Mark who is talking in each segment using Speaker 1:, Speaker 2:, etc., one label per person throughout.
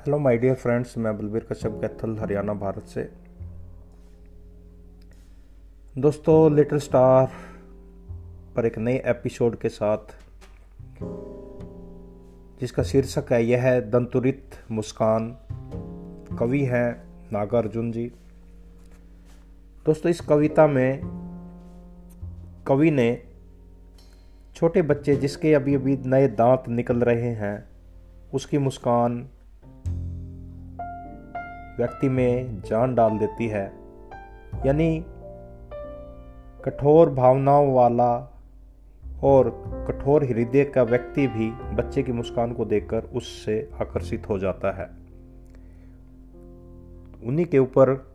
Speaker 1: Hello my dear friends मैं बलबीर कश्यप, कैथल, हरियाणा, भारत से। दोस्तों लिटिल स्टार पर एक नए एपिसोड के साथ, जिसका शीर्षक है, यह है दंतुरित मुस्कान। कवि हैं नागार्जुन जी। दोस्तों, इस कविता में कवि ने छोटे बच्चे जिसके अभी अभी नए दांत निकल रहे हैं, उसकी मुस्कान व्यक्ति में जान डाल देती है। यानी कठोर भावनाओं वाला और कठोर हृदय का व्यक्ति भी बच्चे की मुस्कान को देखकर उससे आकर्षित हो जाता है। उन्हीं के ऊपर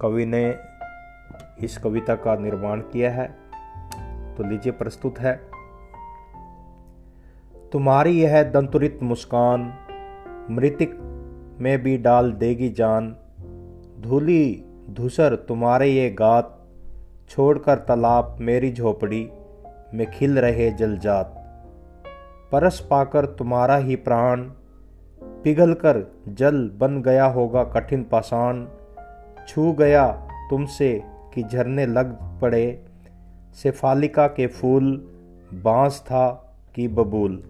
Speaker 1: कवि ने इस कविता का निर्माण किया है। तो लीजिए प्रस्तुत है। तुम्हारी यह दंतुरित मुस्कान, मृतिक में भी डाल देगी जान। धूली धूसर तुम्हारे ये गात। छोड़कर तालाब मेरी झोपड़ी में खिल रहे जलजात। परस पाकर तुम्हारा ही प्राण। पिघलकर जल बन गया होगा कठिन पाषाण। छू गया तुमसे कि झरने लग पड़े। सेफालिका के फूल बाँस था कि बबूल।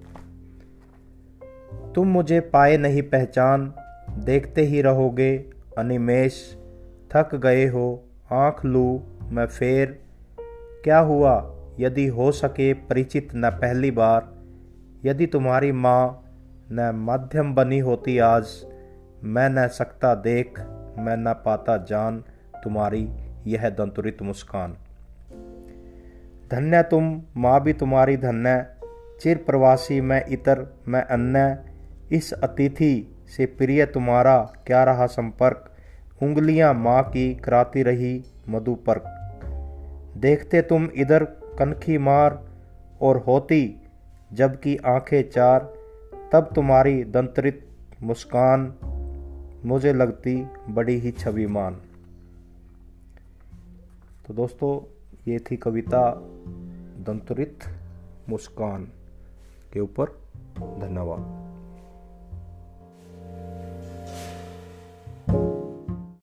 Speaker 1: तुम मुझे पाए नहीं पहचान। देखते ही रहोगे, अनिमेश, थक गए हो, आँख लू, मैं फेर। क्या हुआ, यदि हो सके परिचित न पहली बार? यदि तुम्हारी माँ न माध्यम बनी होती आज, मैं न सकता देख, मैं न पाता जान, तुम्हारी यह दंतुरित मुस्कान। धन्य तुम, माँ भी तुम्हारी धन्य। चिर प्रवासी मैं इतर, मैं अन्य। इस अतिथि से प्रिय तुम्हारा क्या रहा संपर्क? उंगलियाँ माँ की कराती रही मधु पर देखते तुम इधर कनखी मार और होती जबकि आँखें चार, तब तुम्हारी दंतरित मुस्कान मुझे लगती बड़ी ही छविमान तो दोस्तों, ये थी कविता दंतरित मुस्कान के ऊपर। धन्यवाद।